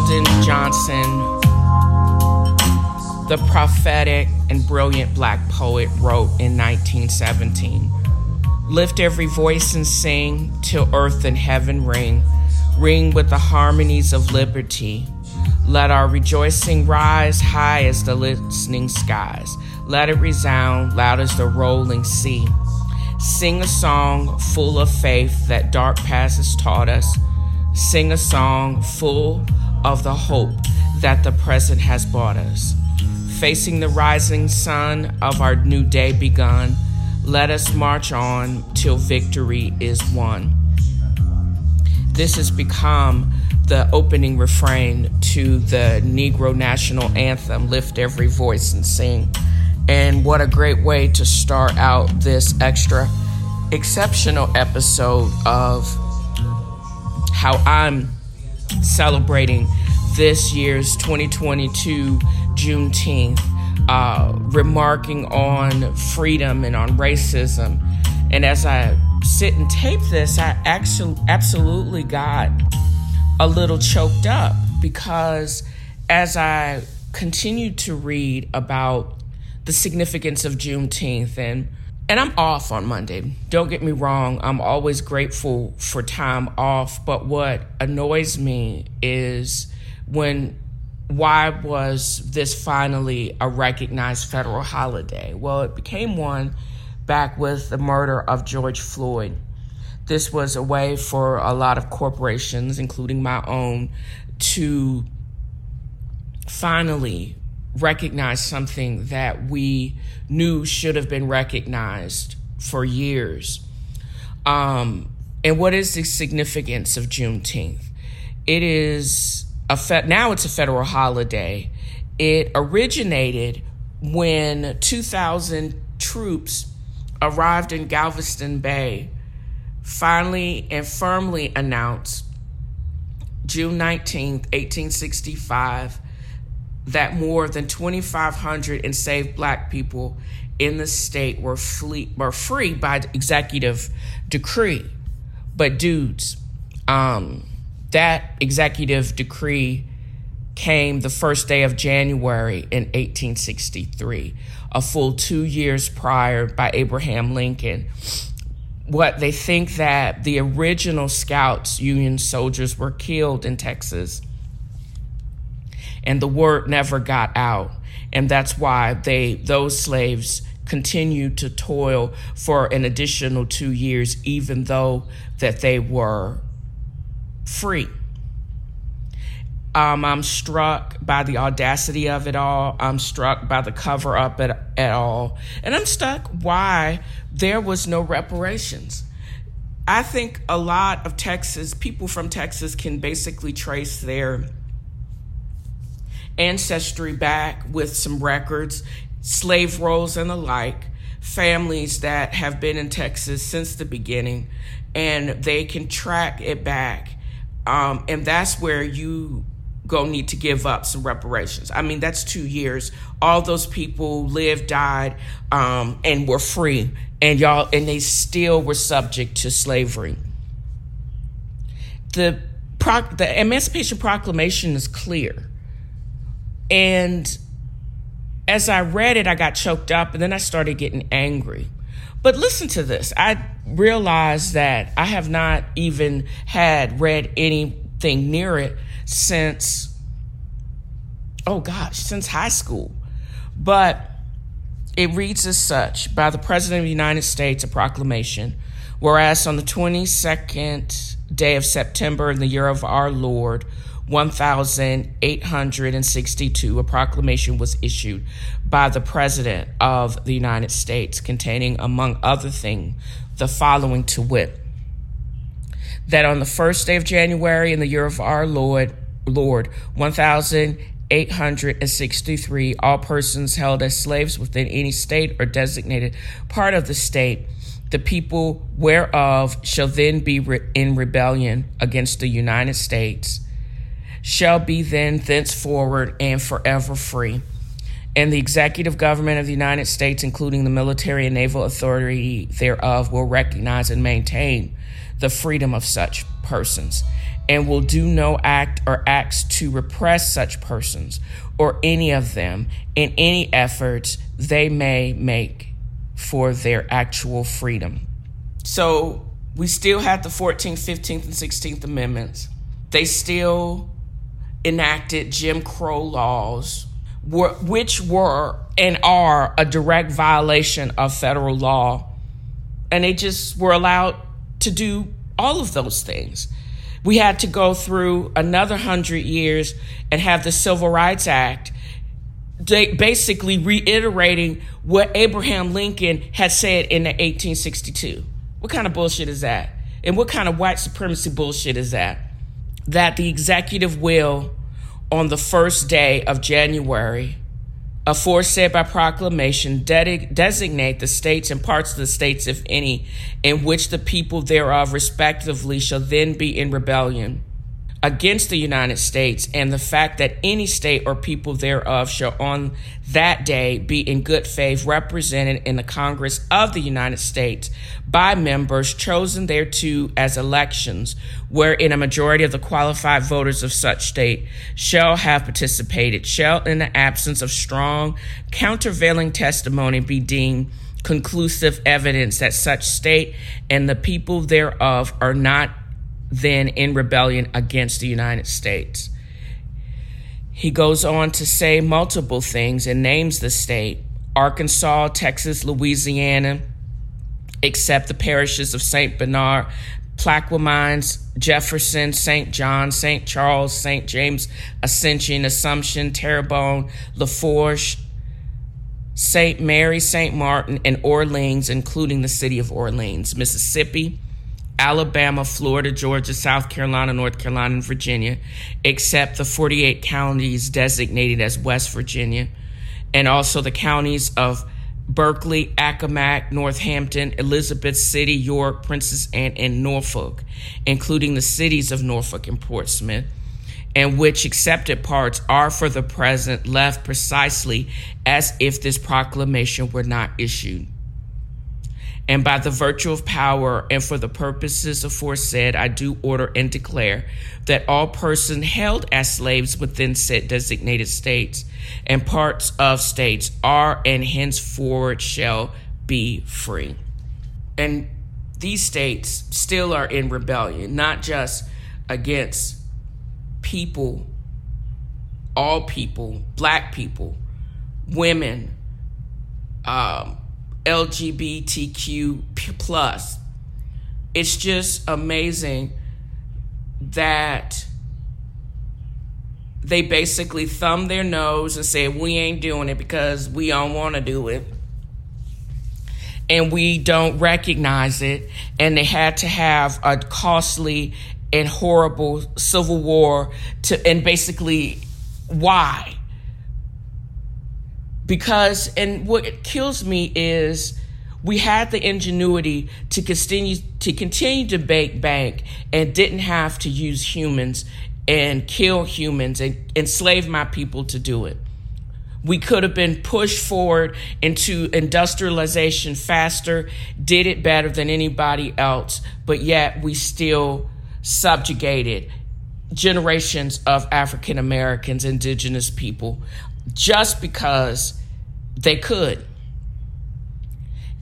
Weldon Johnson, the prophetic and brilliant black poet, wrote in 1917 Lift every voice and sing till earth and heaven ring, ring with the harmonies of liberty. Let our rejoicing rise high as the listening skies. Let it resound loud as the rolling sea. Sing a song full of faith that dark past has taught us. Sing a song full of the hope that the present has brought us. Facing the rising sun of our new day begun, let us march on till victory is won. This has become the opening refrain to the Negro National Anthem, Lift Every Voice and Sing. And what a great way to start out this extra exceptional episode of how I'm celebrating this year's 2022 Juneteenth, uh, remarking on freedom and on racism. And as I sit and tape this, I actually absolutely got a little choked up because as I continued to read about the significance of Juneteenth and and I'm off on Monday. Don't get me wrong, I'm always grateful for time off, but what annoys me is when why was this finally a recognized federal holiday? Well, it became one back with the murder of George Floyd. This was a way for a lot of corporations, including my own, to finally recognize something that we knew should have been recognized for years. Um, and what is the significance of Juneteenth? It is a fe- now it's a federal holiday. It originated when 2,000 troops arrived in Galveston Bay, finally and firmly announced June 19th, 1865 that more than 2,500 enslaved black people in the state were, flee, were free by executive decree. But, dudes, um, that executive decree came the first day of January in 1863, a full two years prior by Abraham Lincoln. What they think that the original Scouts, Union soldiers, were killed in Texas and the word never got out. And that's why they those slaves continued to toil for an additional two years, even though that they were free. Um, I'm struck by the audacity of it all. I'm struck by the cover up at, at all. And I'm stuck why there was no reparations. I think a lot of Texas, people from Texas can basically trace their ancestry back with some records, slave rolls and the like, families that have been in Texas since the beginning, and they can track it back. Um, and that's where you go need to give up some reparations. I mean, that's two years. All those people lived, died, um, and were free, and y'all, and they still were subject to slavery. The the Emancipation Proclamation is clear. And as I read it, I got choked up and then I started getting angry. But listen to this. I realized that I have not even had read anything near it since, oh gosh, since high school. But it reads as such by the President of the United States, a proclamation. Whereas on the 22nd day of September in the year of our Lord, 1862, a proclamation was issued by the President of the United States containing, among other things, the following to wit that on the first day of January in the year of our Lord, Lord, 1863, all persons held as slaves within any state or designated part of the state, the people whereof shall then be re- in rebellion against the United States shall be then thenceforward and forever free. And the executive government of the United States, including the military and naval authority thereof, will recognize and maintain the freedom of such persons, and will do no act or acts to repress such persons or any of them in any efforts they may make for their actual freedom. So we still have the 14th, 15th, and 16th Amendments. They still enacted Jim Crow laws, which were and are a direct violation of federal law. And they just were allowed to do all of those things. We had to go through another hundred years and have the Civil Rights Act basically reiterating what Abraham Lincoln had said in 1862. What kind of bullshit is that? And what kind of white supremacy bullshit is that? That the executive will, on the first day of January, aforesaid by proclamation, de- designate the states and parts of the states, if any, in which the people thereof respectively shall then be in rebellion against the United States, and the fact that any state or people thereof shall on that day be in good faith represented in the Congress of the United States by members chosen thereto as elections, wherein a majority of the qualified voters of such state shall have participated, shall, in the absence of strong countervailing testimony, be deemed conclusive evidence that such state and the people thereof are not then in rebellion against the United States. He goes on to say multiple things and names the state Arkansas, Texas, Louisiana, except the parishes of St. Bernard, Plaquemines, Jefferson, St. John, St. Charles, St. James, Ascension, Assumption, Terrebonne, Lafourche, St. Mary, St. Martin, and Orleans, including the city of Orleans, Mississippi, Alabama, Florida, Georgia, South Carolina, North Carolina, and Virginia, except the 48 counties designated as West Virginia, and also the counties of Berkeley, Accomack, Northampton, Elizabeth City, York, Princess Anne, and Norfolk, including the cities of Norfolk and Portsmouth, and which accepted parts are for the present left precisely as if this proclamation were not issued and by the virtue of power and for the purposes aforesaid, I do order and declare that all persons held as slaves within said designated states and parts of states are and henceforward shall be free. And these states still are in rebellion, not just against people, all people, black people, women, um, LGBTQ plus. It's just amazing that they basically thumb their nose and say we ain't doing it because we don't want to do it. And we don't recognize it. And they had to have a costly and horrible civil war to and basically why because and what kills me is we had the ingenuity to continue to continue to bake bank and didn't have to use humans and kill humans and enslave my people to do it. We could have been pushed forward into industrialization faster, did it better than anybody else, but yet we still subjugated generations of African Americans, indigenous people, just because they could.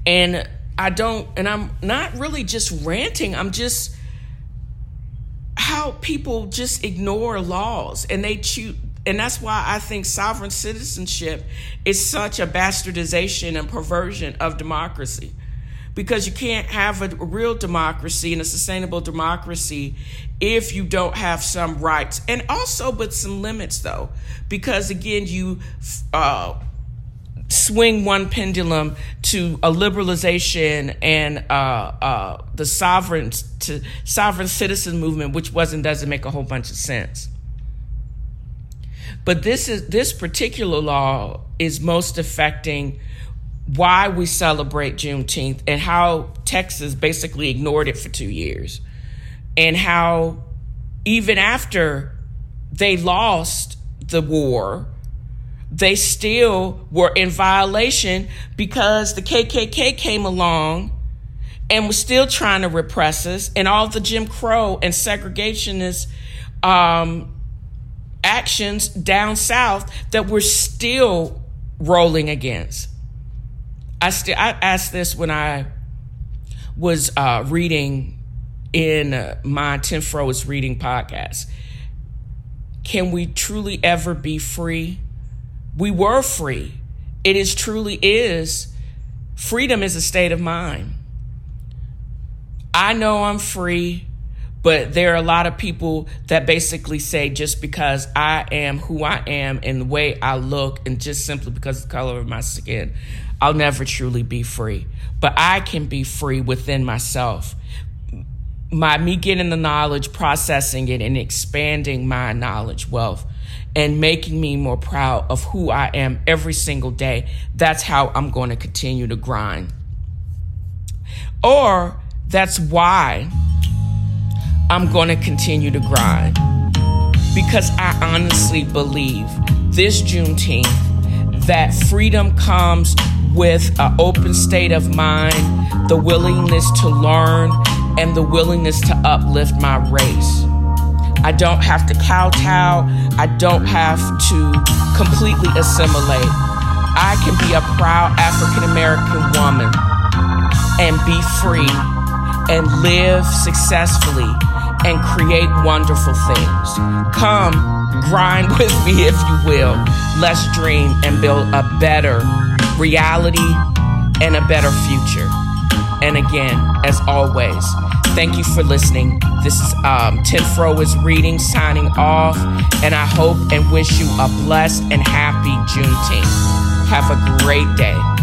And I don't, and I'm not really just ranting, I'm just how people just ignore laws and they choose. And that's why I think sovereign citizenship is such a bastardization and perversion of democracy. Because you can't have a real democracy and a sustainable democracy if you don't have some rights. And also with some limits, though. Because again, you uh, swing one pendulum to a liberalization and uh, uh, the sovereign to sovereign citizen movement, which wasn't doesn't make a whole bunch of sense. But this is this particular law is most affecting why we celebrate Juneteenth and how Texas basically ignored it for two years, and how even after they lost the war they still were in violation because the KKK came along and was still trying to repress us, and all the Jim Crow and segregationist um, actions down south that we're still rolling against. I still I asked this when I was uh, reading in uh, my TNFro's reading podcast. Can we truly ever be free? We were free. It is truly is. Freedom is a state of mind. I know I'm free, but there are a lot of people that basically say just because I am who I am and the way I look, and just simply because of the color of my skin, I'll never truly be free. But I can be free within myself. My me getting the knowledge, processing it, and expanding my knowledge wealth and making me more proud of who I am every single day. That's how I'm going to continue to grind. Or that's why I'm going to continue to grind. Because I honestly believe this Juneteenth that freedom comes with an open state of mind, the willingness to learn, and the willingness to uplift my race. I don't have to kowtow. I don't have to completely assimilate. I can be a proud African American woman and be free and live successfully and create wonderful things. Come, grind with me if you will. Let's dream and build a better reality and a better future. And again, as always, thank you for listening. This is um, Tim Fro is reading, signing off, and I hope and wish you a blessed and happy Juneteenth. Have a great day.